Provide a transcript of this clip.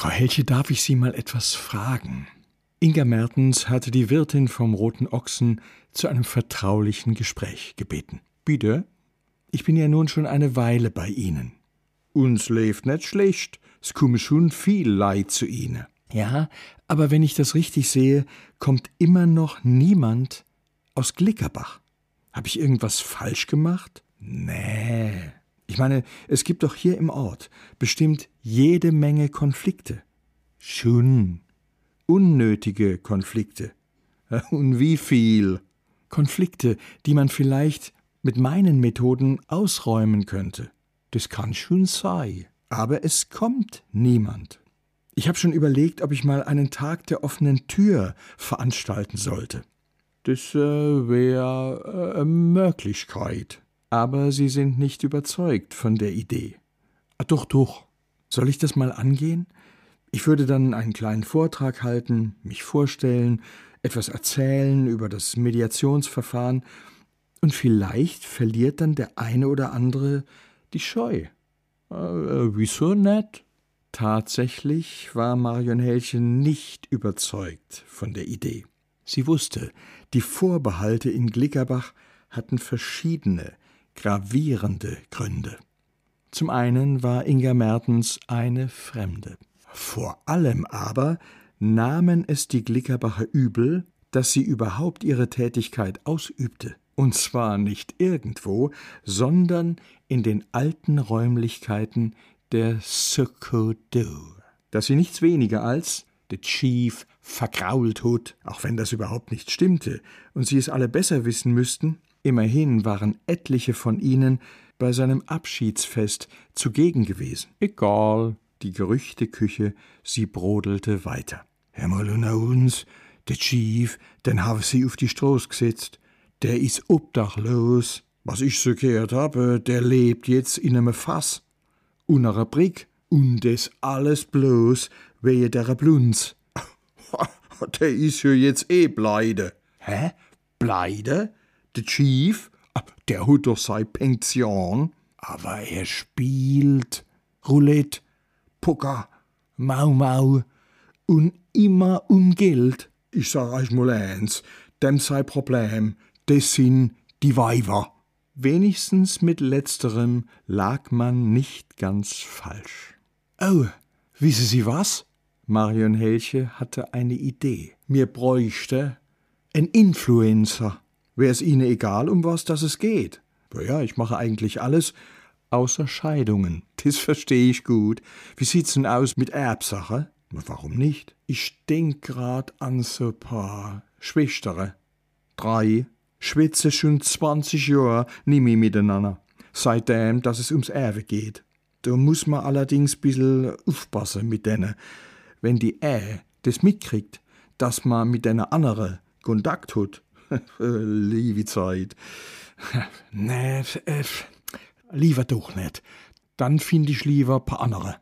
Frau Helche, darf ich Sie mal etwas fragen? Inga Mertens hatte die Wirtin vom Roten Ochsen zu einem vertraulichen Gespräch gebeten. Bitte? Ich bin ja nun schon eine Weile bei Ihnen. Uns lebt nicht schlecht, es komme schon viel Leid zu Ihnen. Ja, aber wenn ich das richtig sehe, kommt immer noch niemand aus Glickerbach. Habe ich irgendwas falsch gemacht? Nee. Ich meine, es gibt doch hier im Ort bestimmt jede Menge Konflikte. Schon. Unnötige Konflikte. Und wie viel? Konflikte, die man vielleicht mit meinen Methoden ausräumen könnte. Das kann schon sein. Aber es kommt niemand. Ich habe schon überlegt, ob ich mal einen Tag der offenen Tür veranstalten sollte. Das äh, wäre äh, Möglichkeit. Aber Sie sind nicht überzeugt von der Idee. Ah, doch, doch. Soll ich das mal angehen? Ich würde dann einen kleinen Vortrag halten, mich vorstellen, etwas erzählen über das Mediationsverfahren, und vielleicht verliert dann der eine oder andere die Scheu. Äh, wieso nicht? Tatsächlich war Marion Hellchen nicht überzeugt von der Idee. Sie wusste, die Vorbehalte in Glickerbach hatten verschiedene, gravierende Gründe. Zum einen war Inga Mertens eine Fremde. Vor allem aber nahmen es die Glickerbacher übel, dass sie überhaupt ihre Tätigkeit ausübte. Und zwar nicht irgendwo, sondern in den alten Räumlichkeiten der Sokodo. Dass sie nichts weniger als the Chief vergrault hat, auch wenn das überhaupt nicht stimmte und sie es alle besser wissen müssten, immerhin waren etliche von ihnen bei seinem Abschiedsfest zugegen gewesen. Egal, die Gerüchteküche, sie brodelte weiter. Herr mal unter uns, der Chief, den haben sie auf die Stroß gesetzt. Der ist obdachlos. Was ich so gehört habe, der lebt jetzt in einem Fass. Unner Brick. Und das alles bloß wehe der Blunz. der ist ja jetzt eh pleite. Hä? Pleite? Der Chief? Der hat doch sei Pension. Aber er spielt Roulette, Poker, Mau Mau und immer um Geld. Ich sag euch mal eins, dem sei Problem, das sind die Weiber. Wenigstens mit letzterem lag man nicht ganz falsch. Oh, wissen Sie was? Marion Helche hatte eine Idee. Mir bräuchte ein Influencer. Wäre es Ihnen egal, um was das es geht? Ja, ich mache eigentlich alles außer Scheidungen. Das verstehe ich gut. Wie sieht's denn aus mit Erbsache? Warum nicht? Ich denk grad an so paar Schwestere. Drei schwätze schon 20 Jahre nimmer miteinander. Seitdem, dass es ums Erbe geht. Da muss man allerdings bissel aufpassen mit denen. Wenn die Ä das mitkriegt, dass man mit einer andere Kontakt hat. Liebe Zeit. nee, äh, lieber doch nicht. Dann find ich lieber paar andere.